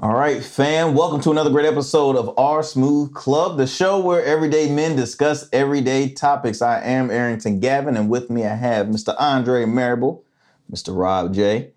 All right, fam, welcome to another great episode of "R" Smooth Club, the show where everyday men discuss everyday topics. I am Arrington Gavin, and with me I have Mr. Andrae Marable, Mr. Rob J.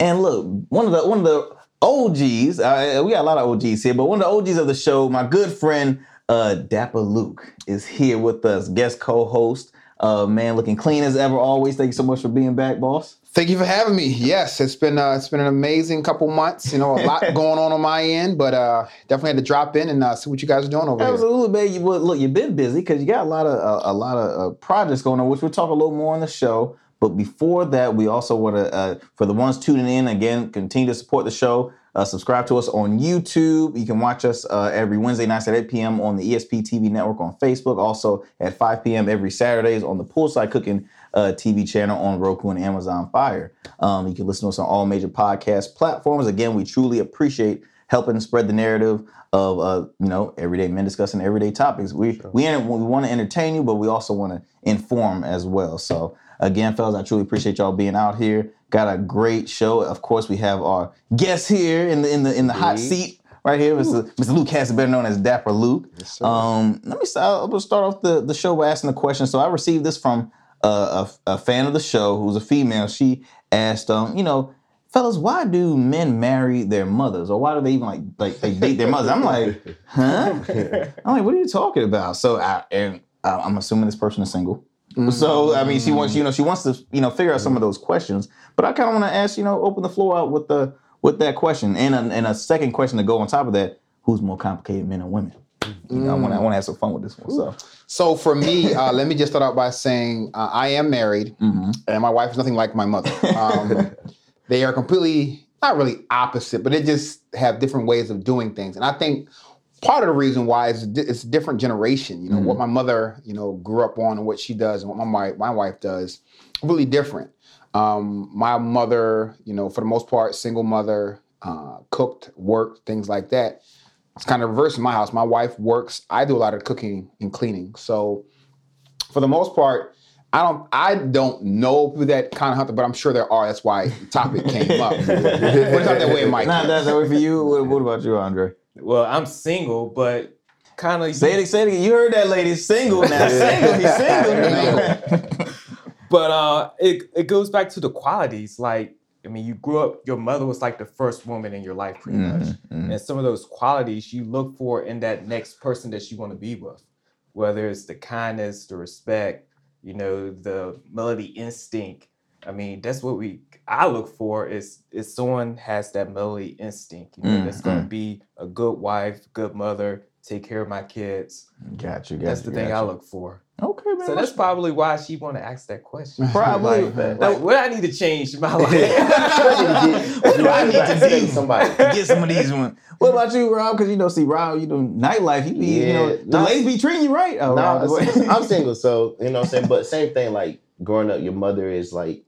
And look, one of the one of the OGs, uh, we got a lot of OGs here, but one of the OGs of the show, my good friend uh, Dapper Luq, is here with us, guest co-host. Uh, man, looking clean as ever, always. Thank you so much for being back, boss. Thank you for having me. Yes, it's been uh, it's been an amazing couple months. You know, a lot going on on my end, but uh, definitely had to drop in and uh, see what you guys are doing over there. Absolutely, man. You, well, look, you've been busy because you got a lot of uh, a lot of uh, projects going on, which we'll talk a little more on the show. But before that, we also want to, uh, for the ones tuning in, again, continue to support the show. Uh, subscribe to us on YouTube. You can watch us uh, every Wednesday nights at 8 p.m. on the ESP TV network on Facebook. Also at 5 p.m. every Saturdays on the Poolside Cooking uh, TV channel on Roku and Amazon Fire. Um, you can listen to us on all major podcast platforms. Again, we truly appreciate helping spread the narrative of uh, you know everyday men discussing everyday topics. We sure. we we want to entertain you, but we also want to inform as well. So again, fellas, I truly appreciate y'all being out here. Got a great show. Of course, we have our guest here in the in the in the hot seat right here, Mr. Mr. Luq Haskett, better known as Dapper Luq. Yes, um, let me start. I'll start off the, the show by asking a question. So I received this from uh, a, a fan of the show who's a female. She asked, um, you know, fellas, why do men marry their mothers, or why do they even like like they date their mothers? I'm like, huh? I'm like, what are you talking about? So I and I'm assuming this person is single. So I mean, she wants you know she wants to you know figure out some of those questions. But I kind of want to ask you know open the floor out with the with that question and a, and a second question to go on top of that: Who's more complicated, men or women? You know, I want to I want to have some fun with this one. So, so for me, uh, let me just start out by saying uh, I am married, mm-hmm. and my wife is nothing like my mother. Um, they are completely not really opposite, but they just have different ways of doing things. And I think part of the reason why is it's a different generation. You know, mm-hmm. what my mother, you know, grew up on and what she does and what my my wife does, really different. Um, my mother, you know, for the most part, single mother, uh, cooked, worked, things like that. It's kind of reverse in my house. My wife works. I do a lot of cooking and cleaning. So, for the most part, I don't I don't know who that kind of hunter, but I'm sure there are. That's why the topic came up. but it's not that way in my Not that way for you. What, what, about you, Andrae? Well, I'm single, but kind of say it. Say it. Again. You heard that, lady. Single now. single. He's single. but uh, it it goes back to the qualities. Like I mean, you grew up. Your mother was like the first woman in your life, pretty mm-hmm, much. Mm-hmm. And some of those qualities you look for in that next person that you want to be with, whether it's the kindness, the respect you know, the melody instinct. I mean, that's what we I look for is is someone has that melody instinct, you know, mm, that's gonna mm. be a good wife, good mother, take care of my kids. Got you. Got that's you, the thing you. I look for. Okay, man. So that's probably why she want to ask that question. Probably. like, like, what I need to change in my life? what do I need to do? Somebody get some of these ones. What about you, Rob? Because you know, see, Rob, you know, nightlife. You be, yeah, you know, the ladies be treating you right. Oh, nah, I'm single, so you know, what I'm saying. But same thing. Like growing up, your mother is like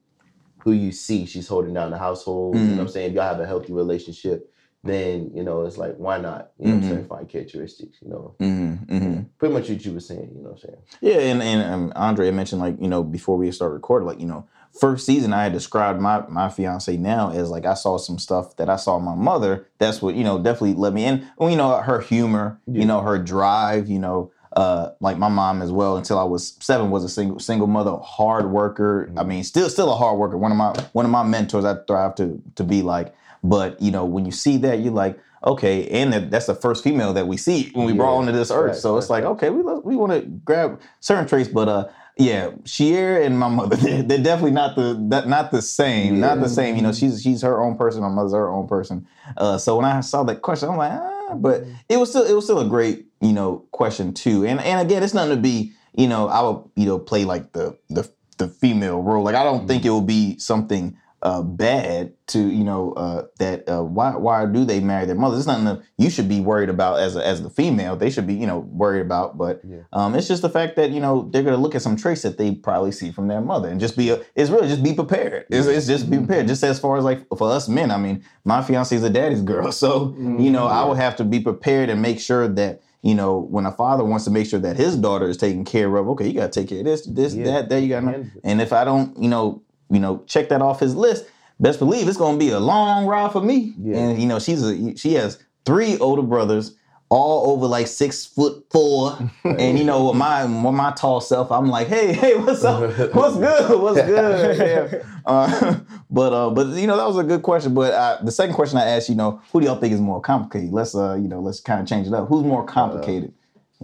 who you see. She's holding down the household. Mm-hmm. You know, what I'm saying. If y'all have a healthy relationship then you know it's like why not you know mm-hmm. what I'm saying find characteristics you know mm-hmm. Mm-hmm. pretty much what you were saying you know what I'm saying yeah and and um, Andrae mentioned like you know before we started recording like you know first season I had described my my fiance now as like I saw some stuff that I saw my mother that's what you know definitely let me in well, you know her humor yeah. you know her drive you know uh, like my mom as well until I was seven was a single single mother, hard worker. I mm-hmm. mean, still still a hard worker. One of my one of my mentors I thrive to to be like. But you know, when you see that, you're like, okay, and that's the first female that we see when we yeah, brought onto this earth. Right, so right, it's like, right. okay, we we want to grab certain traits, but uh, yeah, Shier and my mother, they're, definitely not the not the same, yeah. not the same. You know, she's she's her own person. My mother's her own person. Uh, so when I saw that question, I'm like, ah, but it was still it was still a great you know question too. And and again, it's nothing to be you know I would you know play like the the the female role. Like I don't mm-hmm. think it will be something uh, bad to you know uh, that uh, why why do they marry their mothers? It's nothing that you should be worried about as a, as the female. They should be you know worried about, but yeah. um, it's just the fact that you know they're gonna look at some traits that they probably see from their mother and just be a, it's really just be prepared. It's, it's just be prepared. Just as far as like for us men, I mean, my fiance is a daddy's girl, so mm-hmm. you know I would have to be prepared and make sure that you know, when a father wants to make sure that his daughter is taken care of, okay, you got to take care of this, this, yeah. that, that. You got, and if I don't, you know, you know, check that off his list, best believe it's gonna be a long ride for me. Yeah. And you know, she's a she has three older brothers, all over like six foot four. and you know, with my with my tall self, I'm like, hey, hey, what's up? What's good? What's good? Yeah. Uh, but uh, but you know, that was a good question. But uh, the second question I asked, you know, who do y'all think is more complicated? Let's uh, you know, let's kind of change it up. Who's more complicated?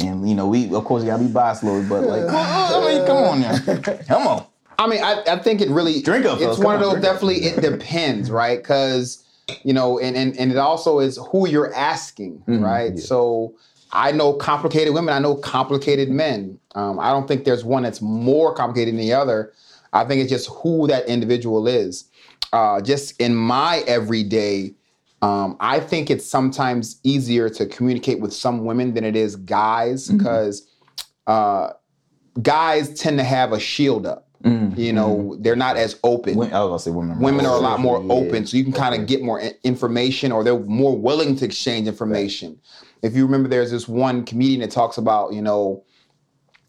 And you know, we of course gotta be biased a but like, I mean, come on now, come on. I mean, I, I think it really Drink up, It's one Come of those definitely. It depends, right? Because you know, and, and and it also is who you're asking, Mm-hmm. right? So I know complicated women. I know complicated men. Um, I don't think there's one that's more complicated than the other. I think it's just who that individual is. Uh, just in my everyday, um, I think it's sometimes easier to communicate with some women than it is guys Mm-hmm. because uh, guys tend to have a shield up. You know, they're not as open. Mm-hmm. Women- I was gonna say women. Women are a lot more Yeah. open, so you can kind of get more information, or they're more willing to exchange information. If you remember, there's this one comedian that talks about, you know,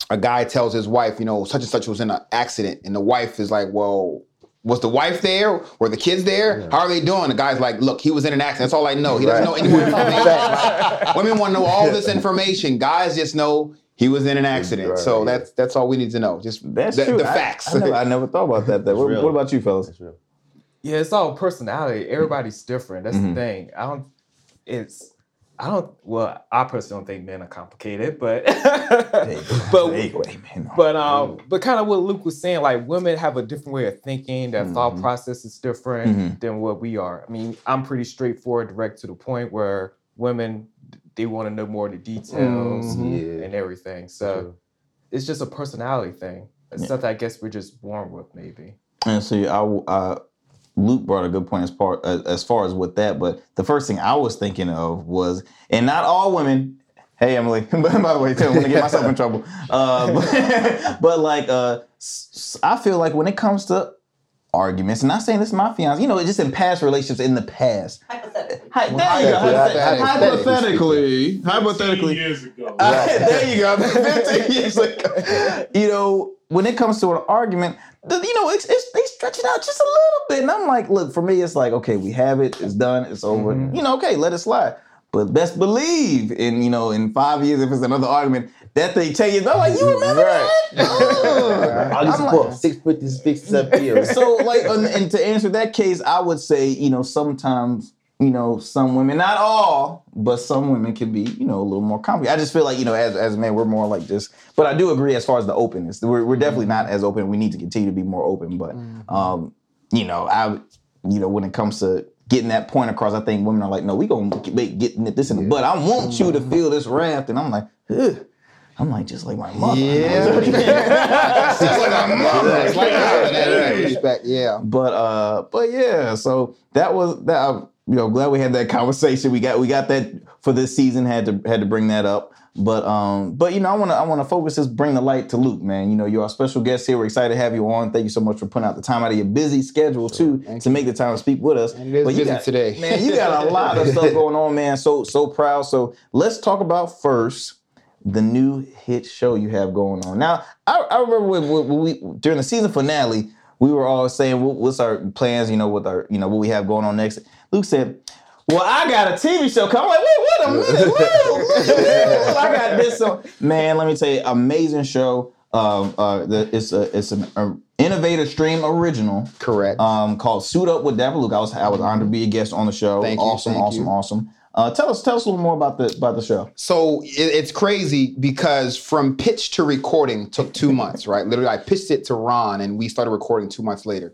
a guy tells his wife, you know, such and such was in an accident, and the wife is like, well. Was the wife there? Were the kids there? How are they doing? The guy's like, look, he was in an accident. That's all I know. He doesn't know any more information. Women want to know all this information. Guys just know he was in an accident. Right, so yeah. that's that's all we need to know. Just That's the, true. the facts. I, never, I never thought about that. that. What, what about you, fellas? Yeah, it's all personality. Everybody's different. That's Mhm. the thing. I don't. It's. I don't. Well, I personally don't think men are complicated, but but Hey, wait, man. but um but kind of what Luq was saying, like women have a different way of thinking. Their thought Mhm. process is different Mhm. than what we are. I mean, I'm pretty straightforward, direct to the point. Where women they want to know more of the details Mhm. Yeah. and everything. So True. it's just a personality thing. It's Yeah. something I guess we're just born with, maybe. And see, I, uh, Luq brought a good point as part as, as far as with that. But the first thing I was thinking of was, and not all women. Hey Emily, but by the way, too, I'm gonna get myself in trouble. Uh, but, but like, uh, s- s- I feel like when it comes to arguments, and not saying this is my fiance, you know, it's just in past relationships in the past. Hypothetically. Hi, there you go. Hypothetically. Hypothetically, hypothetically, years ago. Uh, there you go. 15 years ago. You know, when it comes to an argument, the- you know, it's, it's, they stretch it out just a little bit. And I'm like, look, for me, it's like, okay, we have it. It's done. It's over. You know, okay, let it slide. But best believe in, you know, in five years, if it's another argument, that thing 10 years, I'm like, you remember Right. that? Ugh. All these I'm like- support six fifty, six seven years. so like and, and to answer that case i would say you know sometimes you know some women not all but some women can be you know a little more complicated i just feel like you know as, as men we're more like this but i do agree as far as the openness we're, we're definitely not as open we need to continue to be more open but um you know i you know when it comes to getting that point across i think women are like no we gonna get, get this in the butt. I want you to feel this raft and i'm like Ugh. i'm like just like my mother. Yeah. just like my mother. Like respect, yeah. but uh but yeah so that was that I'm, you know glad we had that conversation. We got we got that for this season had to had to bring that up. But um but you know i want to i want to focus this bring the light to Luq man. You know you're our special guest here. We're excited to have you on. Thank you so much for putting out the time out of your busy schedule too Thank to make the time to speak with us. And it is But you busy got- today. man you got a lot of stuff going on man. So so proud. So let's talk about first the new hit show you have going on. Now, I, I remember when, when we during the season finale, we were all saying what's our plans, you know, with our, you know, what we have going on next. Luq said, "Well, I got a TV show coming." I'm like, wait, wait a minute, whoa, I got this. So, man, let me tell you, amazing show. Um, uh, the, it's a it's an uh, innovator stream original Correct. um, called Suit Up with Dapper Luq. I was I was honored to be a guest on the show. Thank you, awesome, awesome, you. awesome. Uh, tell us tell us a little more about the about the show. So it, it's crazy because from pitch to recording took two months, right? Literally, I pitched it to Ron and we started recording two months later.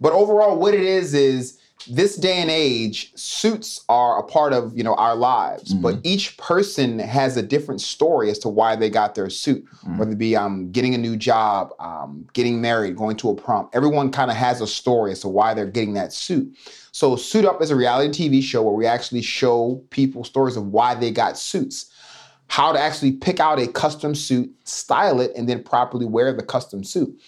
But overall, what it is is this day and age, suits are a part of you know our lives, but each person has a different story as to why they got their suit. Whether it be um, getting a new job, um, getting married, going to a prom, everyone kind of has a story as to why they're getting that suit. So, Suit Up is a reality TV show where we actually show people stories of why they got suits, how to actually pick out a custom suit, style it, and then properly wear the custom suit.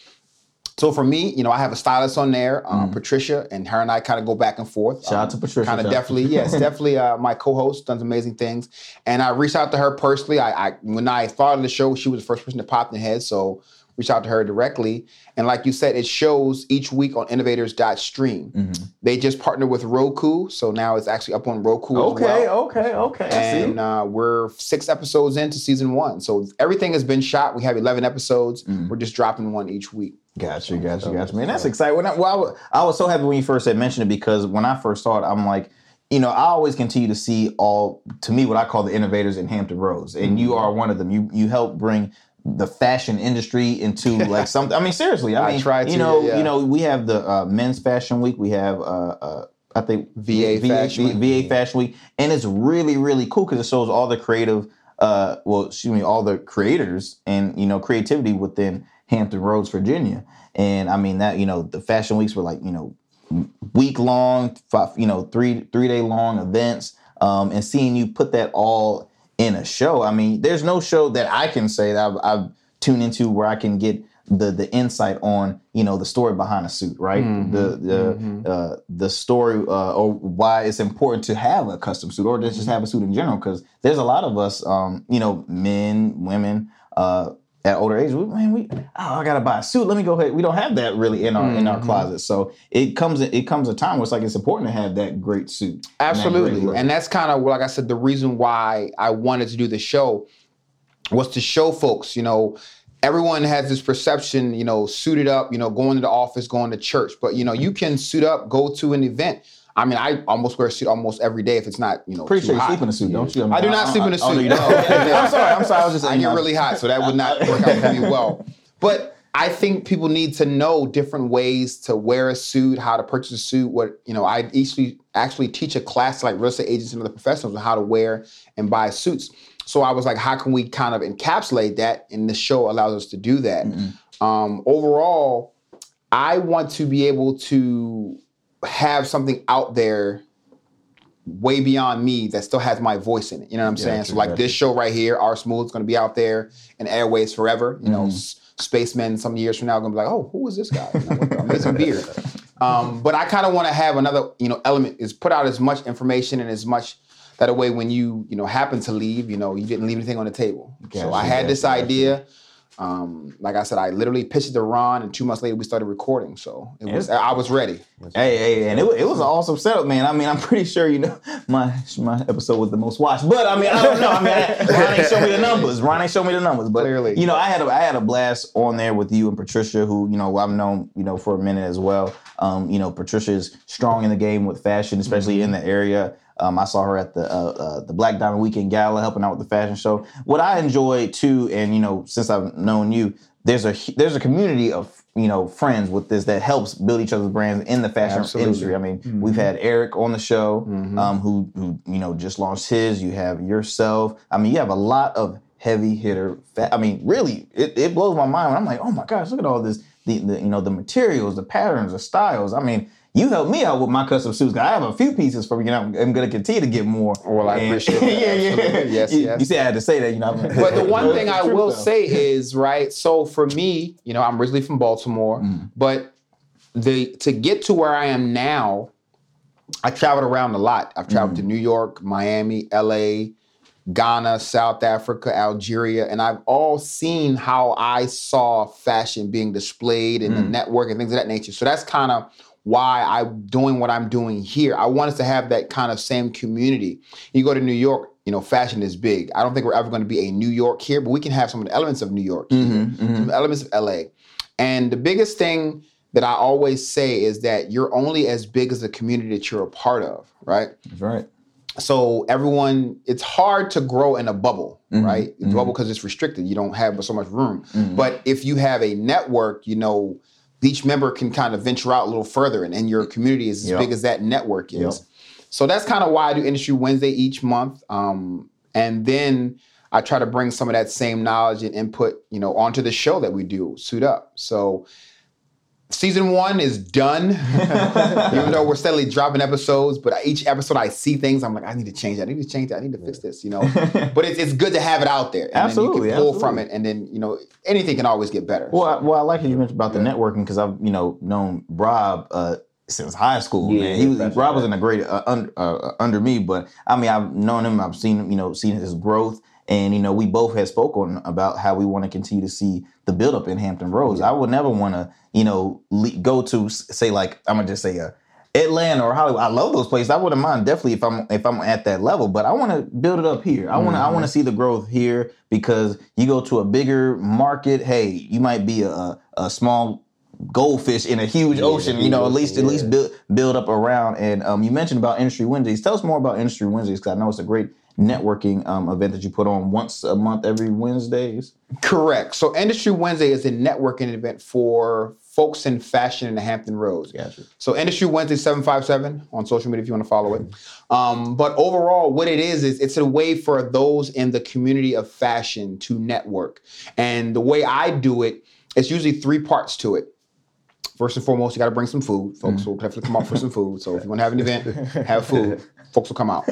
So for me, you know, I have a stylist on there, um, Patricia, and her and I kind of go back and forth. Shout out to Patricia, Kind of definitely, yes, definitely. Uh, my co-host does amazing things, and I reached out to her personally. I, I when I thought of the show, she was the first person that popped in the head. So reach out to her directly. And like you said, it shows each week on innovators.stream. Mm-hmm. They just partnered with Roku, so now it's actually up on Roku as Okay, well. okay, okay. And uh, we're six episodes into season one. So everything has been shot. We have 11 episodes. Mm-hmm. We're just dropping one each week. Gotcha, gotcha, gotcha, man. That's exciting. When I, well, I, was, I was so happy when you first said mention it because when I first saw it, I'm like, you know, I always continue to see all to me what I call the innovators in Hampton Roads, and you are one of them. You you help bring the fashion industry into like something. I mean, seriously. I I mean, try you know, yeah. you know, we have the uh, men's fashion week. We have uh, uh, I think VA Fashion week. VA, Fashion Week, and it's really really cool because it shows all the creative, uh, well, excuse me, all the creators and you know creativity within Hampton Roads, Virginia. And I mean that you know the fashion weeks were like you know week long, five, you know three three day long events, um, and seeing you put that all in a show. I mean, there's no show that I can say that I've, I've tuned into where I can get the the insight on you know the story behind a suit, right? The the uh, the story uh, or why it's important to have a custom suit or just have a suit in general because there's a lot of us, um, you know, men, women. Uh, at older age, we, man, we oh, I gotta buy a suit. Let me go ahead. We don't have that really in our in our mm-hmm. closet, so it comes it comes a time where it's like it's important to have that great suit. and that Absolutely. And that's kind of like I said, the reason why I wanted to do the show was to show folks, you know, everyone has this perception, you know, suited up, you know, going to the office, going to church. But you know, you can suit up, go to an event. I mean, I almost wear a suit almost every day if it's not, you know, Pretty sure you hot. sleep in a suit, don't you? I do not sleep in a Oh, no, suit. you don't. I'm sorry. I'm sorry. I was just. I get really hot, so that would not work out for me well. But I think people need to know different ways to wear a suit, how to purchase a suit. What you know, I actually actually teach a class to like real estate agents and other professionals on how to wear and buy suits. So I was like, how can we kind of encapsulate that? And the show allows us to do that. Um, overall, I want to be able to have something out there way beyond me that still has my voice in it. You know what I'm saying? So like gotcha. this show right here, our smooth is going to be out there in airways forever. You Mm-hmm. know, s- spacemen some years from now to be like, oh, who is this guy? You know, amazing beard. Um, but I kind of want to have another, you know, element is put out as much information and as much that way when you, you know, happen to leave, you know, you didn't leave anything on the table. so I had this idea. gotcha. Idea. Um, like I said, I literally pitched it to Ron, and two months later we started recording. So it was, I was ready. Hey, hey, and it, it was an awesome setup, man. I mean, I'm pretty sure you know my my episode was the most watched, but I mean, I don't know. I mean, I, Ron ain't show me the numbers. Ron ain't show me the numbers, but Clearly. you know, I had a I had a blast on there with you and Patricia, who you know I've known you know for a minute as well. Um, you know, Patricia is strong in the game with fashion, especially in the area. Um, I saw her at the uh, uh, the Black Diamond Weekend Gala, helping out with the fashion show. What I enjoy too, and you know, since I've known you, there's a there's a community of you know friends with this that helps build each other's brands in the fashion Absolutely. industry. I mean, we've had Eric on the show, um, who who you know just launched his. You have yourself. I mean, you have a lot of heavy hitter. Fa- I mean, really, it, it blows my mind. When I'm like, oh my gosh, look at all this. The, the you know the materials, the patterns, the styles. I mean, you helped me out with my custom suits. I have a few pieces from you know. I'm going to continue to get more. Well, I And- appreciate that. yeah, yeah. Yes, you, yes. You said I had to say that. You know. But the one thing I will though. say is, right, so for me, you know, I'm originally from Baltimore, Mm-hmm. but the to get to where I am now, I traveled around a lot. I've traveled Mm-hmm. to New York, Miami, LA, Ghana, South Africa, Algeria, and I've all seen how I saw fashion being displayed in the Mm. network and things of that nature. So that's kind of why I'm doing what I'm doing here. I want us to have that kind of same community. You go to New York, you know, fashion is big. I don't think we're ever going to be a New York here, but we can have some of the elements of New York here, Mhm, some elements of LA. And the biggest thing that I always say is that you're only as big as the community that you're a part of, right? That's right. so everyone it's hard to grow in a bubble Mhm, right mhm. bubble because it's restricted you don't have so much room Mhm. but if you have a network you know each member can kind of venture out a little further and, and your community is as Yep. big as that network is Yep. so that's kind of why i do industry wednesday each month um, and then i try to bring some of that same knowledge and input you know onto the show that we do suit up so season one is done. Even though we're steadily dropping episodes but each episode i see things i'm like i need to change that. I need to change that. I need to fix this you know? But it's, it's good to have it out there and Absolutely, then you can pull from it and then you know anything can always get better. Well, I, well, I like how you mentioned about the networking because I've you know known Rob uh, since high school. Yeah, man, he was Rob right. was in a grade uh, under uh, under me, but I mean I've known him, I've seen him, you know, seen his growth, and you know we both had spoken about how we want to continue to see the build up in Hampton Roads. I would never want to you know le- go to say like I'm gonna just say uh, Atlanta or Hollywood. I love those places. I wouldn't mind definitely if I'm if I'm at that level, but I want to build it up here. I want to I want to see the growth here because you go to a bigger market. Hey, you might be a a small goldfish in a huge Yeah, ocean. You know, at least at least build build up around. And um, you mentioned about Industry Wednesdays. Tell us more about Industry Wednesdays because I know it's a great networking um, event that you put on once a month every Wednesdays. Correct. So Industry Wednesday is a networking event for folks in fashion in the Hampton Roads. Gotcha. So Industry Wednesday 757 on social media if you want to follow it. Um, but overall, what it is is it's a way for those in the community of fashion to network. And the way I do it, it's usually three parts to it. First and foremost, you got to bring some food. Folks will definitely come out for some food. So if you want to have an event, have food. Folks will come out.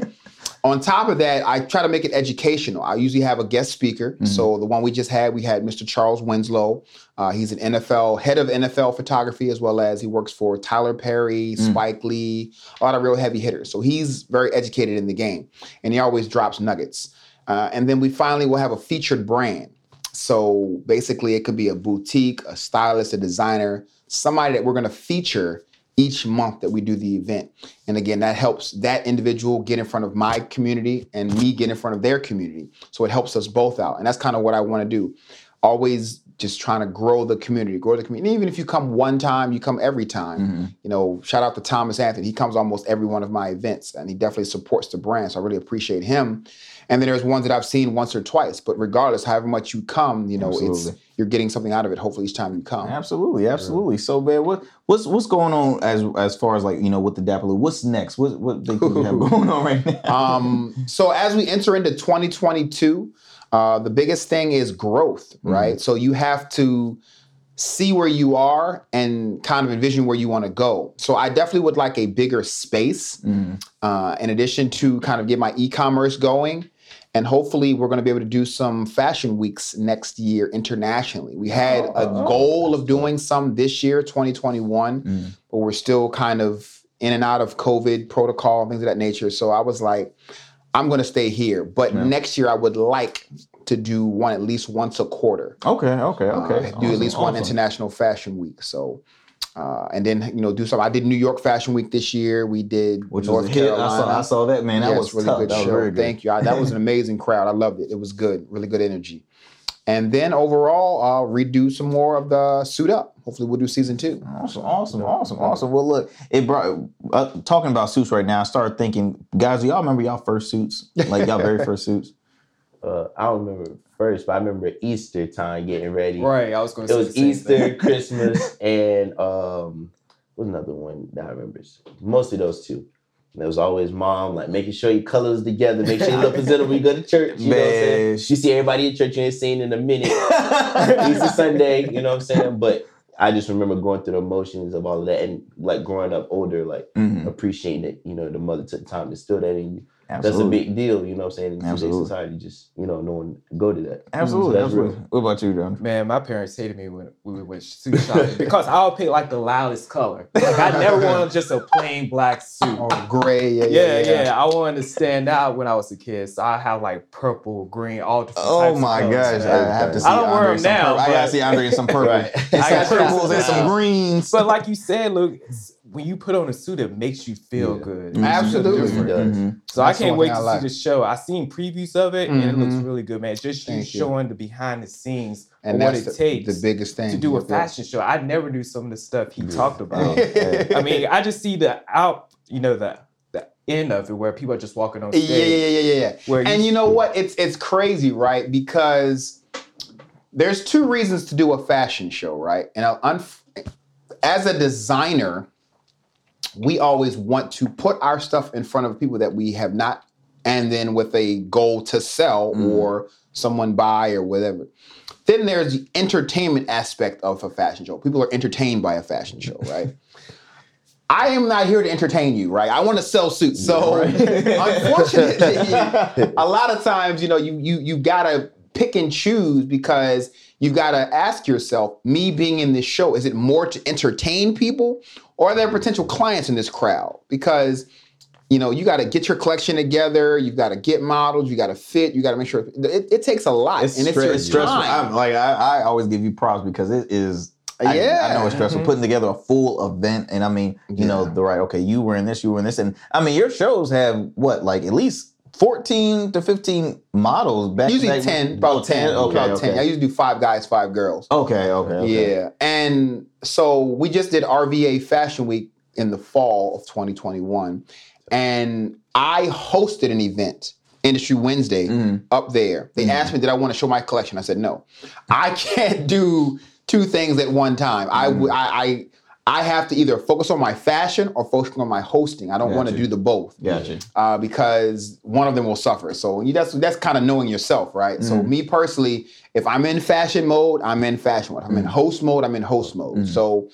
On top of that, I try to make it educational. I usually have a guest speaker. So the one we just had, we had Mr. Charles Winslow. Uh, he's an NFL head of NFL photography, as well as he works for Tyler Perry, Spike Lee, a lot of real heavy hitters. So he's very educated in the game, and he always drops nuggets. Uh, and then we finally will have a featured brand. So basically, it could be a boutique, a stylist, a designer, somebody that we're going to feature each month that we do the event. And again, that helps that individual get in front of my community and me get in front of their community. So it helps us both out. And that's kind of what I want to do. Always just trying to grow the community, grow the community. Even if you come one time, you come every time. You know, shout out to Thomas Anthony. He comes almost every one of my events and he definitely supports the brand. So I really appreciate him. And then there's ones that I've seen once or twice. But regardless, however much you come, you know, it's you're getting something out of it. Hopefully, each time you come. Absolutely, absolutely. So, man, what what's what's going on as as far as like you know with the Dapper? What's next? What what you have going on right now? um, so as we enter into 2022, uh, the biggest thing is growth, right? So you have to see where you are and kind of envision where you want to go. So I definitely would like a bigger space, uh, in addition to kind of get my e-commerce going. And hopefully, we're going to be able to do some fashion weeks next year internationally. We had a goal of doing some this year, 2021, but we're still kind of in and out of COVID protocol and things of that nature. So I was like, I'm going to stay here. But next year, I would like to do one at least once a quarter. Okay, okay, Uh, okay. do at Awesome, least one international fashion week. So, uh, and then you know do some. I did New York Fashion Week this year. We did Which North was a hit. I Carolina. saw, I saw that man. That Yeah, was really tough. good That show. good. Thank you. I, that was an amazing crowd. I loved it. It was good. Really good energy. And then overall, I'll redo some more of the suit up. Hopefully, we'll do season two. Awesome, awesome, awesome, awesome. Well, look, it brought uh, talking about suits right now. I started thinking, guys, do y'all remember y'all first suits, like y'all very first suits? Uh, I don't remember first, but I remember Easter time getting ready. Right, I was going to It was the same Easter, thing. Christmas, and um, what's another one that I remember? Mostly those two. And it was always mom, like making sure your colors together, make sure you look presentable when you go to church. You know what I'm saying? Man, You see everybody in church you ain't seen in a minute. Easter Sunday, you know what I'm saying? But I just remember going through the emotions of all of that and like growing up older, like Mhm. appreciating that, you know, the mother took time to instill that in you. Absolutely. That's a big deal, you know what I'm saying? In today's society, just, you know, no one go to that. Absolutely, So absolutely. real. What about you, John? Man, my parents hated me when we went to suit shopping because I'll pick like the loudest color. Like I never wanted just a plain black suit. Oh, gray. Yeah, Yeah, yeah, I wanted to stand out when I was a kid, so I have like purple, green, all different Oh types of my colors. gosh, I have to see. I don't wear them in some now, purple. I gotta see Andrae in some purple. Right. Some I got purples and some some greens. But like you said, Luq, it's- when you put on a suit, it makes you feel Yeah. good. Mhm. Absolutely. It does. Mhm. So That's I can't wait to I like. see the show. I seen previews of it, and it looks Mhm. really good, man. Just you Thank you. showing the behind the scenes And what that's it the, takes the biggest thing to do a Yeah. fashion show. I never knew some of the stuff he Yeah. talked about. Yeah. I mean, I just see the out, you know, the the end of it where people are just walking on yeah, stage. yeah, yeah, yeah, yeah. Where And you know what? It's it's crazy, right? Because there's two reasons to do a fashion show, right? And I'll unf- as a designer, we always want to put our stuff in front of people that we have not, and then with a goal to sell Mm. or someone buy or whatever. Then there's the entertainment aspect of a fashion show. People are entertained by a fashion show, right? I am not here to entertain you, right? I want to sell suits. So unfortunately, a lot of times, you know, you you you gotta pick and choose because you've got to ask yourself, me being in this show, is it more to entertain people or are there potential clients in this crowd? Because you know, you got to get your collection together. You've got to get models. You got to fit. You got to make sure it, it takes a lot, It's, and it's stre- your it's stressful. time. I'm, like I, I always give you props because it is. I, Yeah. I know it's stressful Mhm. putting together a full event, and I mean, you know, the right. Okay, you were in this, you were in this, and I mean, your shows have what, like at least fourteen to fifteen models back. usually back- ten, about Oh, ten, Okay, about okay. ten. I usually do five guys, five girls. okay, okay, okay. Yeah, and so we just did RVA Fashion Week in the fall of 2021, and I hosted an event, Industry Wednesday, Mhm. up there. They Mhm. asked me, did I want to show my collection? I said no. I can't do two things at one time. I Mm-hmm. w- I, I I have to either focus on my fashion or focus on my hosting. I don't want to do the both Gotcha. uh, because one of them will suffer. So you, that's that's kind of knowing yourself, right? So Mhm. me personally, if I'm in fashion mode, I'm in fashion mode. I'm in Mhm. host mode. I'm in host mode. Mhm. So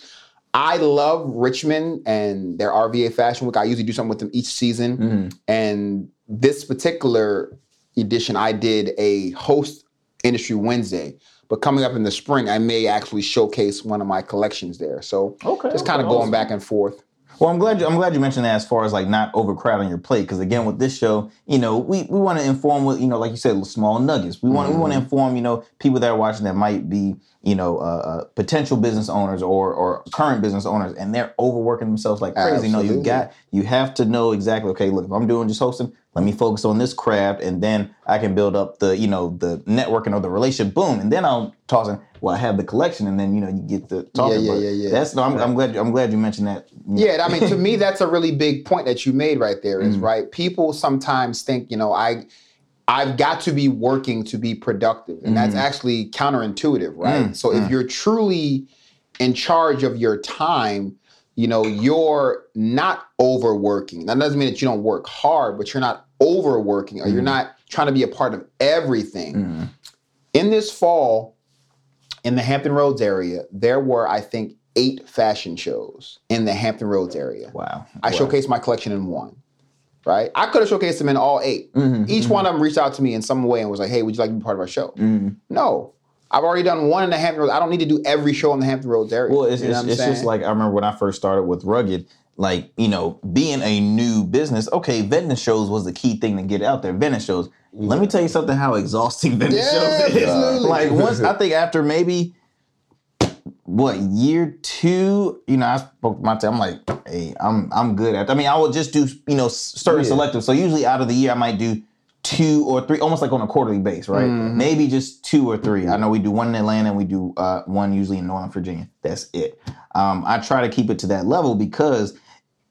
I love Richmond and their RVA Fashion Week. I usually do something with them each season. Mhm. And this particular edition, I did a host industry Wednesday. But coming up in the spring, I may actually showcase one of my collections there. So Okay. just kind of okay, going awesome. back and forth. Well, I'm glad you, I'm glad you mentioned that as far as like not overcrowding your plate because again with this show, you know, we, we want to inform with you know like you said small nuggets. We want we want to mm-hmm. inform you know people that are watching that might be you know uh, uh, potential business owners or or current business owners and they're overworking themselves like crazy. No, you Absolutely. got you have to know exactly. Okay, look, if I'm doing just hosting, let me focus on this craft and then I can build up the you know the networking or the relationship. Boom, and then I'll toss in. Well, I have the collection, and then you know you get the talking. yeah, but yeah, yeah. That's no, I'm, I'm glad I'm glad you mentioned that. Yeah, I mean, to me, that's a really big point that you made right there. Is Mhm. right. People sometimes think, you know, I, I've got to be working to be productive, and that's Mhm. actually counterintuitive, right? Mm, So if mm. you're truly in charge of your time, you know, you're not overworking. That doesn't mean that you don't work hard, but you're not overworking, or you're Mhm. not trying to be a part of everything Mhm. in this fall in the Hampton Roads area, there were, I think, eight fashion shows in the Hampton Roads area. Wow. I wow. showcased my collection in one, right? I could have showcased them in all 8 Mhm, Each mhm, one of them reached out to me in some way and was like, hey, would you like to be part of our show? mhm. No. I've already done one in the Hampton Roads. I don't need to do every show in the Hampton Roads area. Well, it's, You know it's, it's just like I remember when I first started with Rugged, like, you know, being a new business, okay, vending shows was the key thing to get out there. Vending shows. Let me tell you something how exhausting vending Yeah, shows is. absolutely. Like once I think after maybe what year two, you know, I spoke to my team. I'm like, hey, I'm I'm good at. I mean, I would just do you know certain Yeah. selective. So usually out of the year, I might do two or three, almost like on a quarterly base, right? Mhm. Maybe just two or three. I know we do one in Atlanta and we do uh, one usually in Northern Virginia. That's it. Um, I try to keep it to that level because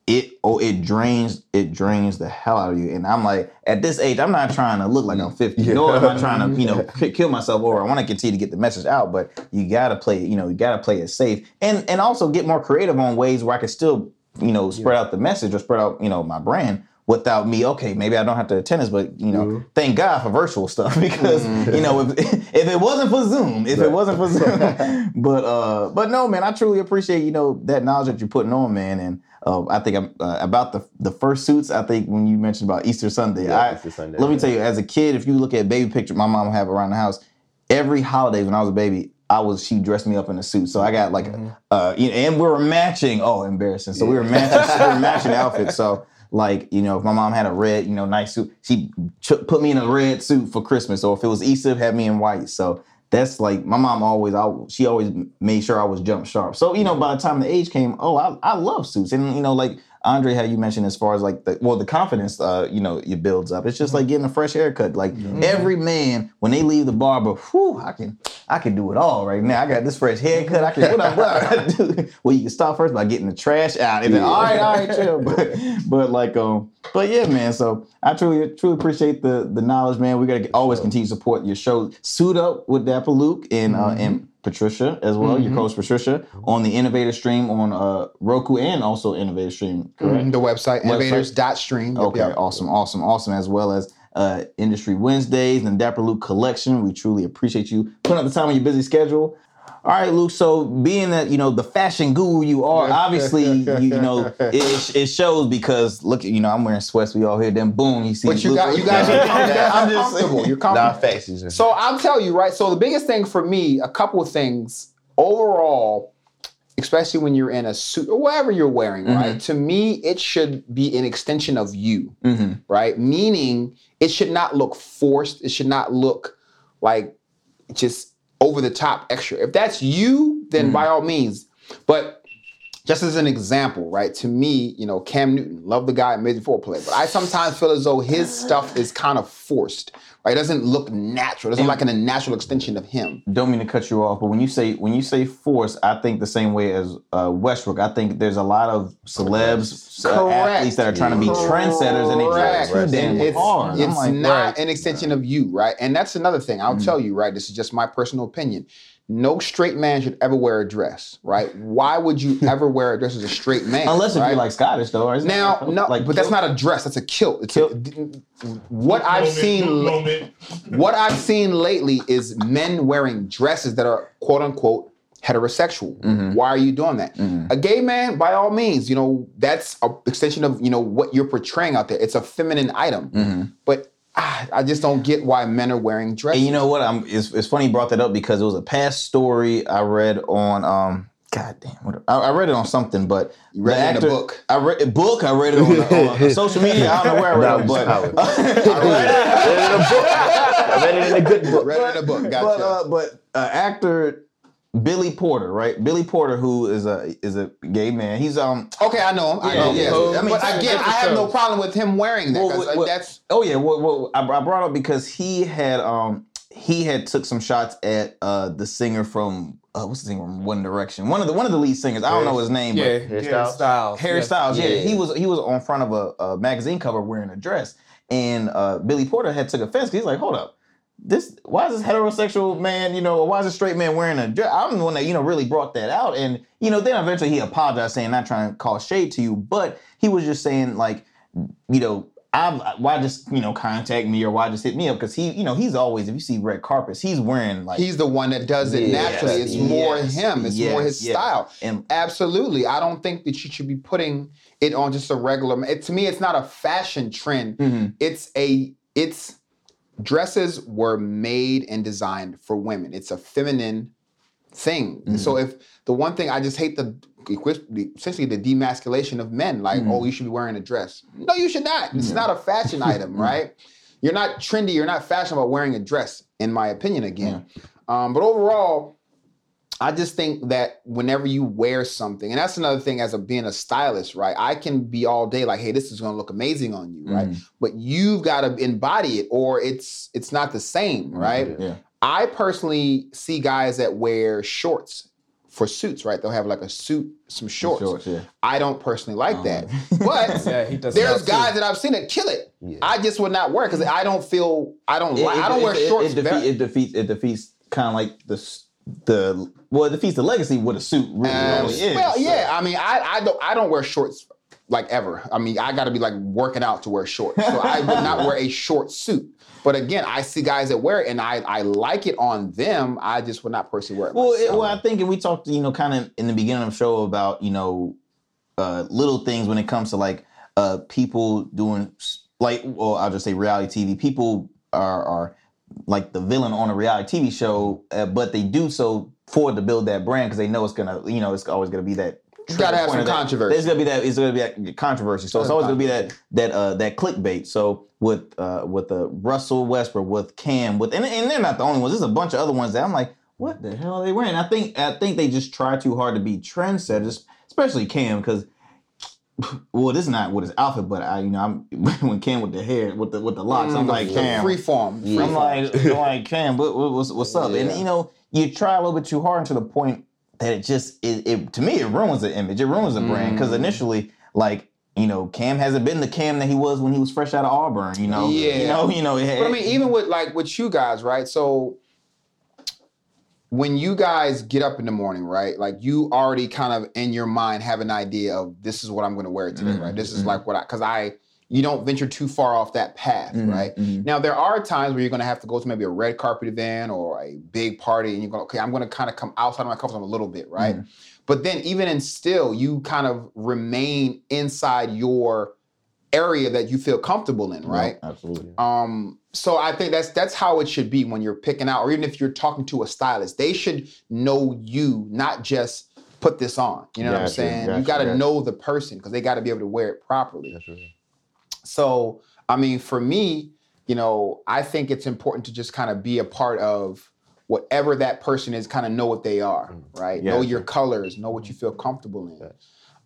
it oh it drains it drains the hell out of you. And I'm like, at this age, I'm not trying to look like I'm 50. Yeah. Nor am I trying to, you know, kill myself over. I want to continue to get the message out, but you gotta play, you know, you gotta play it safe. And and also get more creative on ways where I can still, you know, spread out the message or spread out, you know, my brand without me, okay, maybe I don't have to attend this, but you know, Mhm. thank God for virtual stuff because Mhm. you know, if if it wasn't for Zoom, if it wasn't for Zoom, but uh, but no, man, I truly appreciate you know that knowledge that you're putting on, man, and uh, I think I'm uh, about the the first suits. I think when you mentioned about Easter Sunday, Yeah, I a Sunday, let me tell you, as a kid, if you look at baby picture my mom have around the house, every holiday when I was a baby. I was she dressed me up in a suit, so I got like, a, uh, you know, and we were matching. Oh, embarrassing! So we were matching, we were matching outfits. So like, you know, if my mom had a red, you know, nice suit, she ch- put me in a red suit for Christmas. Or if it was Easter, had me in white. So that's like my mom always. I, she always made sure I was jump sharp. So you know, by the time the age came, oh, I, I love suits, and you know, like Andrae, how you mentioned as far as like the well, the confidence, uh, you know, it builds up. It's just like getting a fresh haircut. Like every man, when they leave the barber, whew, I can, I can do it all right now. I got this fresh haircut. I can what I, what I do. Well, you can start first by getting the trash out, and then Yeah. all right, all right, chill. But, but like, um, but yeah, man. So I truly, truly appreciate the the knowledge, man. We gotta always continue to support your show. Suit up with Dapper Luq and uh, and Patricia as well. Your Mhm. coach Patricia on the Innovator Stream on uh, Roku and also Innovator Stream. Correct. Mhm, the website, Website. innovators.stream. Okay, yep. awesome, awesome, awesome, as well as uh, Industry Wednesdays and Dapper Luq Collection. We truly appreciate you putting up the time on your busy schedule. All right, Luq. So, being that you know the fashion guru you are, obviously you, you know it, it shows because look, you know I'm wearing sweats. We all hear them boom, you see. But you Luq- got you guys are I'm I'm just comfortable. You're Nah, comfortable. facts. is- So I'll tell you, right? So the biggest thing for me, a couple of things overall, especially when you're in a suit or whatever you're wearing, Mm-hmm. right? To me, it should be an extension of you, Mm-hmm. right? Meaning it should not look forced. It should not look like just over the top extra. If that's you, then mm. by all means. But just as an example, right? To me, you know, Cam Newton, love the guy, amazing football player, but I sometimes feel as though his stuff is kind of forced. Right? It doesn't look natural. It doesn't look like a natural extension of him. don't mean to cut you off, but when you say when you say force, I think the same way as uh, Westbrook. I think there's a lot of celebs, uh, athletes that are trying to be trendsetters, and they try too damn it's, hard. It's like, not an extension of you, right? And that's another thing. I'll Mm. tell you, right? This is just my personal opinion. No straight man should ever wear a dress, right? Why would you ever wear a dress as a straight man? unless if right? you're like Scottish though. Isn't now, it? no, like but that's not a dress. That's a kilt. It's a, what I've Moment, seen. moment. What I've seen lately is men wearing dresses that are quote unquote heterosexual. Mm-hmm. Why are you doing that? A gay man, by all means, you know, that's a extension of, you know, what you're portraying out there. It's a feminine item. But ah, I just don't get why men are wearing dresses. And you know what? I'm, it's, it's funny you brought that up because it was a past story I read on. um God damn, what, I, I read it on something, but You read the it in a book. I read a book. I read it on, on social media. I don't know where I read it, but I read it in a good book. Read it in a book. Gotcha. but uh, but uh, actor Billy Porter, right? Billy Porter, who is a is a gay man. He's um okay, I know him. I know him. yeah. yes. I mean, but again, I have no problem with him wearing that. Well, uh, well, that's Oh yeah, well, well I, I brought up because he had um he had took some shots at uh the singer from uh, what's the singer from One Direction, one of the one of the lead singers. I don't know his name, Yeah, but Harry Hairstyles? Styles. Harry yeah. Styles. Yeah. Yeah. he was he was on front of a, a magazine cover wearing a dress, and uh, Billy Porter had took offense. He's like, hold up. This why is this heterosexual man, you know, why is a straight man wearing a dress? I'm the one that, you know, really brought that out. And, you know, then eventually he apologized saying not trying to call shade to you, but he was just saying, like, you know, I'm why just, you know, contact me or why just hit me up? Because he, you know, he's always, if you see red carpets, he's wearing like he's the one that does it Yes, naturally. It's more him. It's more his yes, yes. style. and Absolutely. I don't think that you should be putting it on just a regular. It, to me, it's not a fashion trend. Mhm. It's a it's dresses were made and designed for women. It's a feminine thing. Mm-hmm. So if the one thing I just hate the the- essentially the demasculation of men, like Mm-hmm. oh you should be wearing a dress. No, you should not. It's not a fashion item, right? You're not trendy. You're not fashionable wearing a dress, in my opinion. Again, um, but overall, I just think that whenever you wear something, and that's another thing as a being a stylist, right? I can be all day like, hey, this is gonna look amazing on you, right? Mm. But you've got to embody it, or it's it's not the same, mm, right? yeah. I personally see guys that wear shorts for suits, right? They'll have like a suit, some shorts. shorts, yeah. I don't personally like that, um, but Yeah, he there's that too. guys that I've seen that kill it. Yeah. I just would not wear because I don't feel I don't like I don't wear it, shorts. It, defeat, it defeats it defeats kind of like the the well, the defeats of legacy what a suit really, Um, is. well, yeah. I mean, I, I don't I don't wear shorts like ever. I mean, I got to be like working out to wear shorts. So I would not wear a short suit. But again, I see guys that wear it, and I I like it on them. I just would not personally wear it. Well, it, well, I think, and we talked, you know, kind of in the beginning of the show about, you know, uh, little things when it comes to like uh, people doing like, well, I'll just say reality TV. People are are like the villain on a reality TV show, uh, but they do so for to build that brand because they know it's gonna, you know, it's always gonna be that. You gotta have some controversy. There's gonna be that. It's gonna be that controversy. So it's always gonna be that that uh that clickbait. So with uh with uh Russell Westbrook, with Cam, with and, and they're not the only ones. There's a bunch of other ones that I'm like, what the hell are they wearing? I think I think they just try too hard to be trendsetters, especially Cam, because well, this is not what his outfit, but I you know I'm when Cam with the hair with the with the locks, I'm like Cam. free form. Free I'm like, I'm like Cam, what, what- what's what's up? And you know, you try a little bit too hard and to the point that it just it, it to me it ruins the image, it ruins the brand because Mm. initially like. You know, Cam hasn't been the Cam that he was when he was fresh out of Auburn. You know, Yeah. you know, you know. it- But I mean, even with like with you guys, right? So when you guys get up in the morning, right? Like you already kind of in your mind have an idea of this is what I'm going to wear today, Mhm, right? This is mhm. like what I because I you don't venture too far off that path, Mhm, right? mhm. Now there are times where you're going to have to go to maybe a red carpet event or a big party, and you're going, okay, I'm going to kind of come outside of my comfort zone a little bit, right? Mhm. But then even in still, you kind of remain inside your area that you feel comfortable in, right? Absolutely. Um, so I think that's that's how it should be when you're picking out, or even if you're talking to a stylist, they should know you, not just put this on. You know what I'm Gotcha, saying? you got to gotcha. know the person because they got to be able to wear it properly. So, I mean, for me, you know, I think it's important to just kind of be a part of whatever that person is, kind of know what they are, right? Yeah, know your colors, know what you feel comfortable in.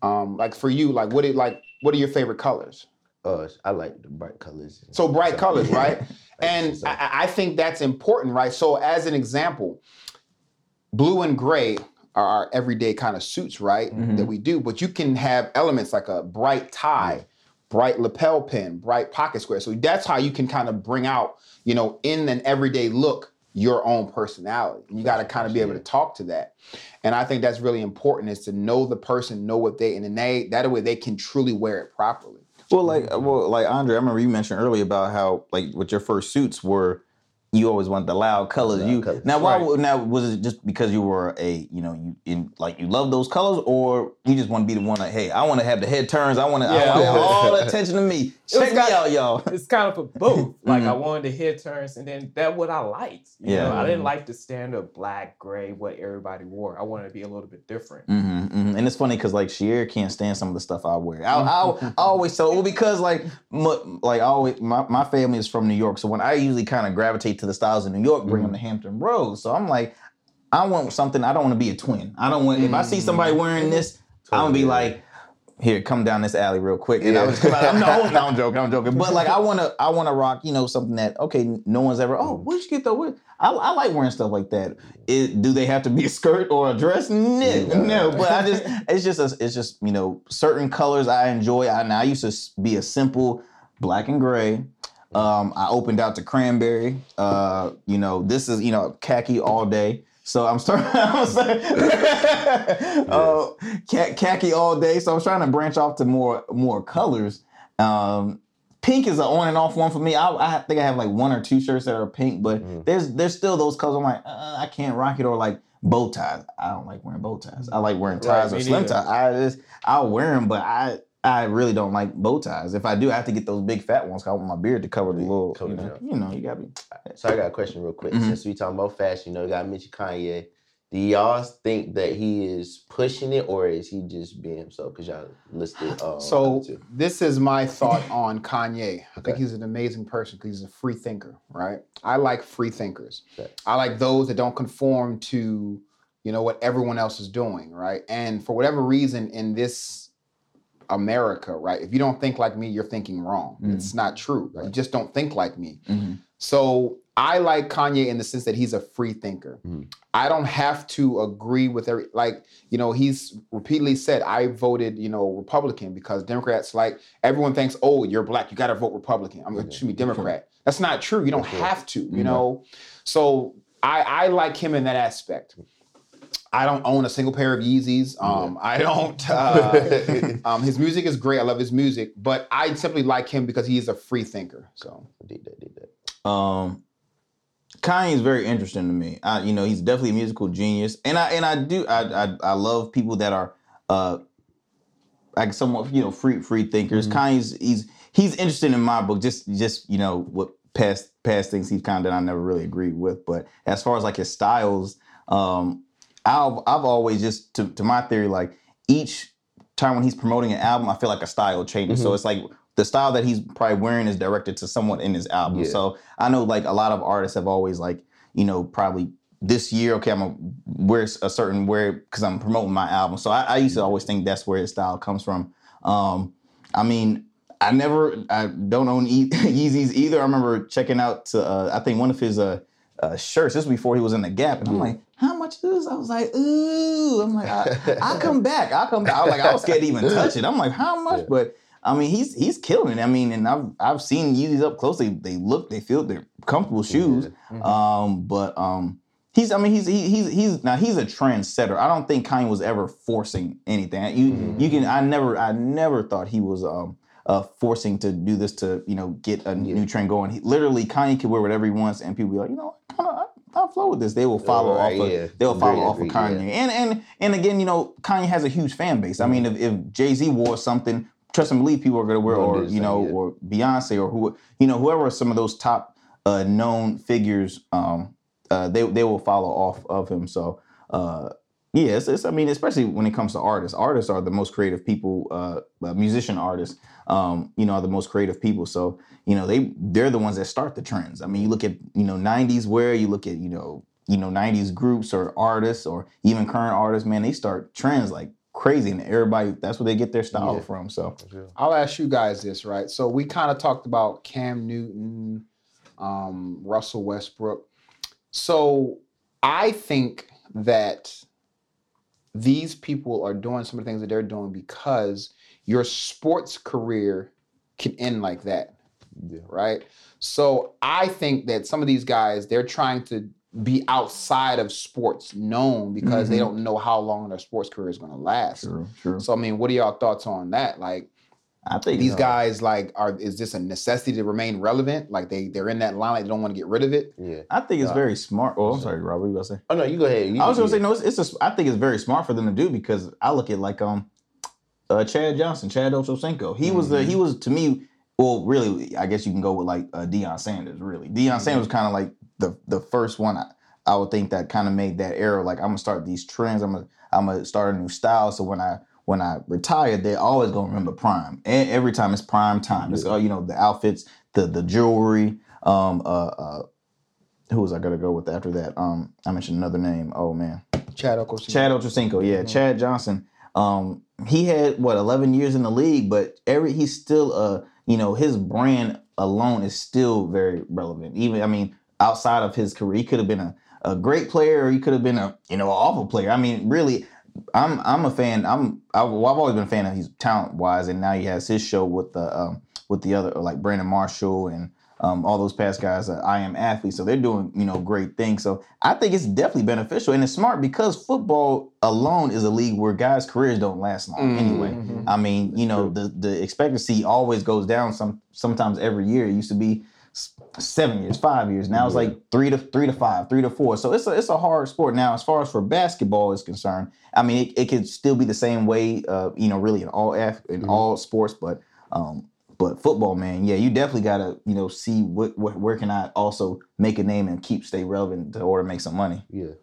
Um, like for you, like what it like what are your favorite colors? Uh, I like the bright colors. So bright colors, right? And so- I, I- think that's important, right? So as an example, blue and gray are our everyday kind of suits, right? Mhm. That we do, but you can have elements like a bright tie, bright lapel pin, bright pocket square. So that's how you can kind of bring out, you know, in an everyday look, your own personality. And you got to kind of be able to talk to that. And I think that's really important is to know the person, know what they, and then they, that way they can truly wear it properly. Well, like uh, well, like Andrae, I remember you mentioned earlier about how like what your first suits were you always want the loud colors. Loud you colors. now why Right. now was it just because you were a you know you in like you love those colors or you just want to be the one like hey I want to have the head turns I want to Yeah. I want all the attention to me check me got- out y'all it's kind of a both. Like I Mhm. wanted the head turns, and then that what I liked. You Yeah. know, I didn't like the standard black, gray, what everybody wore. I wanted to be a little bit different. hmm hmm And it's funny because like Shier can't stand some of the stuff I wear. I, I, I always tell well because like mu- like I always my, my family is from New York, so when I usually kind of gravitate to the styles in New York, bring them to mm. Hampton Roads. So I'm like, I want something. I don't want to be a twin. I don't want if I see somebody mm. wearing this, I'm gonna be Totally. like. Here, come down this alley real quick, and I was come out, I'm, no, no, I'm joking. I'm joking. But like, I wanna, I wanna rock, you know, something that okay, no one's ever. Oh, mm. where'd you get the? What? I, I like wearing stuff like that. It, do they have to be a skirt or a dress? No, Yeah. no. But I just, it's just, a, it's just, you know, certain colors I enjoy. I, I used to be a simple black and gray. Um, I opened out to cranberry. Uh, you know, this is, you know, khaki all day. So I'm starting. I'm starting uh, khaki all day. So I was trying to branch off to more more colors. Um, pink is an on and off one for me. I, I think I have like one or two shirts that are pink, but Mhm. there's there's still those colors. I'm like, uh, I can't rock it or like bow ties. I don't like wearing bow ties. I like wearing Right, ties or slim ties. I just I'll wear them, but I I really don't like bow ties. If I do, I have to get those big fat ones. 'cause I want my beard to cover the little. Cover You know, you know, you gotta be. So I got a question real quick. Mhm. Since we talking about fashion, you know, you got mention Kanye. Do y'all think that he is pushing it, or is he just being himself? Because y'all listed. Um, So this is my thought on Kanye. I think he's an amazing person because he's a free thinker, right? I like free thinkers. Okay. I like those that don't conform to, you know, what everyone else is doing, right? And for whatever reason in this America, right? If you don't think like me, you're thinking wrong. Mhm. It's not true. You just don't think like me. Mhm. So I like Kanye in the sense that he's a free thinker. Mhm. I don't have to agree with every like you know he's repeatedly said I voted you know Republican because Democrats like everyone thinks oh you're black you got to vote Republican I'm excuse me Democrat that's not true you don't have to you Mhm. know so I I like him in that aspect. I don't own a single pair of Yeezys. Um, I don't. Uh, um, his music is great. I love his music, but I simply like him because he is a free thinker. So did that, did that. Um, Kanye is very interesting to me. I, you know, he's definitely a musical genius, and I and I do I I, I love people that are uh like somewhat you know free free thinkers. Mhm. Kanye's he's he's interesting in my book. Just just you know what past past things he's kind of I never really agreed with, but as far as like his styles, um, I've I've always just to to my theory like each time when he's promoting an album, I feel like a style changes. So Mhm. it's like the style that he's probably wearing is directed to someone in his album. Yeah. So I know like a lot of artists have always like, you know, probably this year, okay, I'm gonna wear a certain wear because I'm promoting my album. So I, I used to always think that's where his style comes from. Um, I mean, I never, I don't own e- Yeezys either. I remember checking out to, uh, I think one of his uh, uh, shirts. This was before he was in the Gap, and I'm like, this? I was like, ooh. I'm like, I, I'll come back. I'll come back. I was like, I was scared to even touch it. I'm like, how much? Yeah. But I mean, he's he's killing it. I mean, and I've I've seen Yeezys up close. They they look, they feel, they're comfortable shoes. Mhm. Um, but um, he's I mean he's he, he's he's now he's a trendsetter. I don't think Kanye was ever forcing anything. You Mhm. you can I never I never thought he was um uh forcing to do this to you know get a Yeah. new trend going. He, literally Kanye can wear whatever he wants, and people be like, you know, of I'll flow with this. They will follow Right, off of yeah. they'll follow Agree, off agree, of Kanye. yeah. And and and again, you know, Kanye has a huge fan base. I mean, if, if Jay Z wore something, trust and believe people are gonna wear, or you know, yeah. or Beyonce or who you know, whoever are some of those top uh, known figures, um, uh, they they will follow off of him. So uh, Yeah, it's, it's, I mean, especially when it comes to artists. Artists are the most creative people. Uh, uh, musician artists, um, you know, are the most creative people. So you know, they they're the ones that start the trends. I mean, you look at you know '90s wear, you look at you know you know '90s groups or artists or even current artists. Man, they start trends like crazy, and everybody that's where they get their style Yeah. from. So I'll ask you guys this, right? So we kind of talked about Cam Newton, um, Russell Westbrook. So I think that these people are doing some of the things that they're doing because your sports career can end like that, Yeah. right? So I think that some of these guys they're trying to be outside of sports known because they Mhm. don't know how long their sports career is going to last. true, true. So I mean, what are y'all thoughts on that? Like I think these uh, guys like are is this a necessity to remain relevant? Like they they're in that line, like they don't want to get rid of it. Yeah. I think it's Uh, very smart. Oh, I'm sorry, Rob. What were you about to say? Oh no, you go ahead. You, I was gonna say no. It's, it's a, I think it's very smart for them to do because I look at like um, uh, Chad Johnson, Chad Ochocinco. He was the he was to me. Well, really, I guess you can go with like uh, Deion Sanders. Really, Deion Sanders was kind of like the the first one. I, I would think that kind of made that era. Like I'm gonna start these trends. I'm gonna I'm gonna start a new style. So when I when I retire, they're always gonna remember Prime. And every time it's Prime time. It's uh, you know the outfits, the the jewelry. Um, uh, uh, who was I gonna go with after that? Um, I mentioned another name. Oh man. Chad Ochocinco. Chad Ochocinco, yeah, Chad Johnson. Um, he had what 11 years in the league, but every he's still uh, you know, his brand alone is still very relevant. Even I mean, outside of his career, he could have been a, a great player, or he could have been a you know an awful player. I mean, really, I'm I'm a fan. I'm I, well, I've always been a fan of his talent wise, and now he has his show with the um with the other like Brandon Marshall and um, all those past guys. I am athletes, so they're doing you know great things. So I think it's definitely beneficial and it's smart because football alone is a league where guys' careers don't last long anyway. Mhm. I mean, you know, the the expectancy always goes down. Some sometimes every year. It used to be seven years, five years. Now it's like three to three to five, three to four. So it's a it's a hard sport. Now, as far as for basketball is concerned, I mean, it, it could still be the same way. Uh, you know, really in all in Mhm. all sports, but um, but football, man, yeah, you definitely gotta you know see what, what where can I also make a name and keep stay relevant to order make some money. Yeah.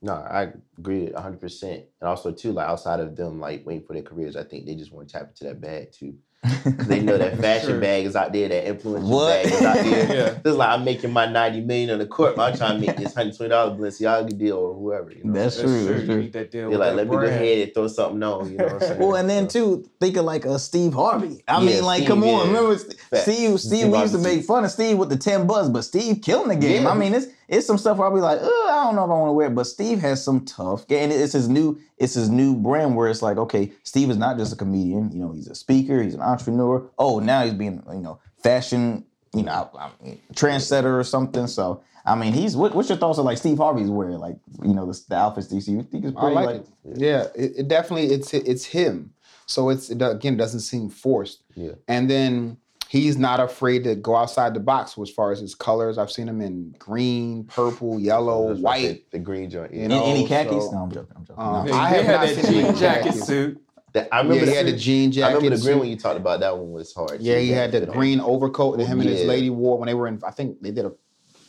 No, I agree hundred percent. And also too, like outside of them like waiting for their careers, I think they just want to tap into that bag too. 'Cause they know that fashion Sure. bag is out there, that influential What? bag is out there. Yeah. It's like I'm making my 90 million on the court, but I'm trying to make this hundred twenty dollar Balenciaga deal or whoever. You know That's That's true, true. that's You true. need that deal. They're like, that let me go ahead and throw something on. You know what I'm saying? Well, and then So, too, thinking like a Steve Harvey. I Yeah, mean, like, Steve, come on, yeah. remember St- Steve? Steve, Steve we used to make fun of Steve with the ten buzz, but Steve killing the game. Yeah. I mean, it's it's some stuff where I'll be like, uh, I don't know if I want to wear it, but Steve has some tough. And it's his new it's his new brand where it's like, okay, Steve is not just a comedian. You know, he's a speaker, he's an entrepreneur. Oh, now he's being you know fashion, you know, I, I mean, trendsetter or something. So. I mean, he's what, what's your thoughts on like Steve Harvey's wearing, like you know the, the outfits? Do you think it's I pretty like like, it. Yeah, it, it definitely it's it's him. So it's it, again it doesn't seem forced. Yeah. And then he's not afraid to go outside the box as far as his colors. I've seen him in green, purple, yellow, that's white. right, The, the green joint. Yeah. You know, any khakis? so- no, I'm joking. I'm joking. Um, Yeah, I have had not that seen him in jean jacket khakis. suit. That- I Yeah, remember he had the suit. jean I jacket. remember the green suit. one you talked about. That one was hard. Yeah, too. he That had the fit on. green overcoat that him and his lady wore when they were in. I think they did a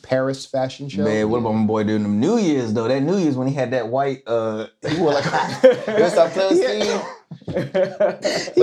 Paris fashion show. Man, what about my boy doing them New Year's though? That New Year's when he had that white uh he wore like Let's stop playing with Yeah. Steve. he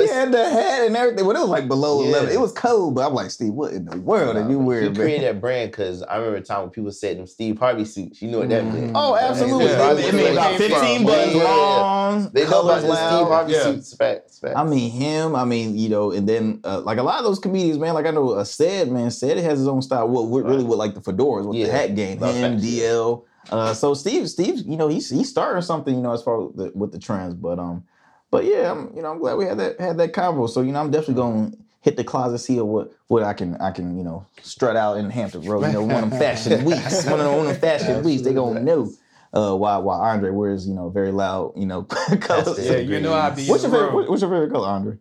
had the hat and everything. Well, it was like below Yeah. eleven. It was cold, but I'm like, Steve, what in the world are you He wearing, created man? that brand because I remember a time when people said them Steve Harvey suits. You know what that meant. Oh, absolutely. Yeah. It made about Where it came 15 from. buttons Yeah, yeah, yeah. long, They know colors about the Steve. Harvey Yeah. suits. Facts, facts. I mean him. I mean, you know, and then uh, like a lot of those comedians, man. Like I know uh, said man, said it has his own style. What what really with like the fedoras with the hat game. About Him, facts. DL. Uh, so Steve, Steve, you know, he's he's starting something, you know, as far with the, with the trends. But um, but yeah, I'm you know I'm glad we had that had that convo. So you know, I'm definitely going to hit the closet, see what what I can I can you know strut out in Hampton Road. You know, one of them fashion weeks, one of them, one of them fashion weeks. They gonna know. Uh, why why Andrae wears you know very loud you know colors. yeah, you know I be. What's in your favorite? room. What's your favorite color, Andrae?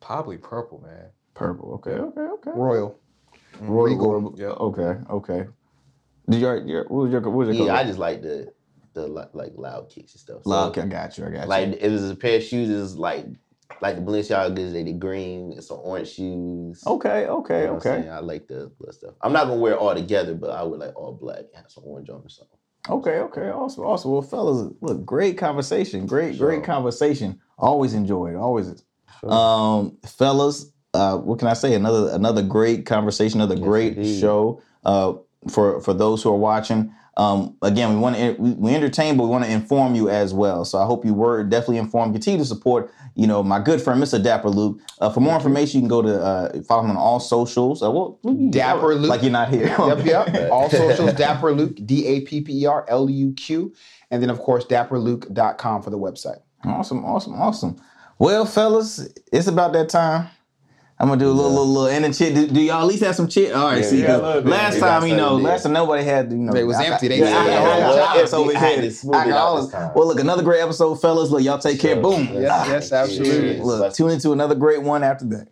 Probably purple, man. Purple. Okay. Okay. Okay. Royal. Royal. Regal. Royal- Yeah. Okay. Okay. Did your, your what was your what was your yeah, color? I just like the the like loud kicks and stuff. So, Loud, okay, I got you. I got you. Like it was a pair of shoes. It was like like the Balenciagas. They the green. It's some orange shoes. okay. Okay. You know okay. I like the, stuff. I'm not gonna wear it all together, but I would like all black and have some orange on or something. Okay, okay, awesome, awesome. Well, fellas, look, great conversation, great, Sure. great conversation. Always enjoyed, always. Sure. Um, fellas, uh, what can I say? Another another great conversation, another Yes, great indeed. show. Uh, for for those who are watching. Um, again, we want to we, we entertain, but we want to inform you as well. So I hope you were definitely informed. Continue to support, you know, my good friend Mr. Dapper Luq. Uh, for more information, you can go to uh, follow him on all socials. Uh, well, Dapper Luq. like you're not here. Yep, yep. All socials, Dapper Luq, D A P P E R L U Q. And then, of course, dapperluq.com for the website. Awesome, awesome, awesome. Well, fellas, it's about that time. I'm gonna do a little, little, little in and chit. Do, do y'all at least have some chit? All right, Yeah, see, yeah, 'cause a little bit. last We time, you know, last time nobody had, you know, It was I- empty. They yeah, said I- it. I had Yeah, jobs empty. over I here. I it got out all this this- time. Well, look, another great episode, fellas. Look, y'all take care. Boom. Yes, yes, absolutely. Look, tune into another great one after that.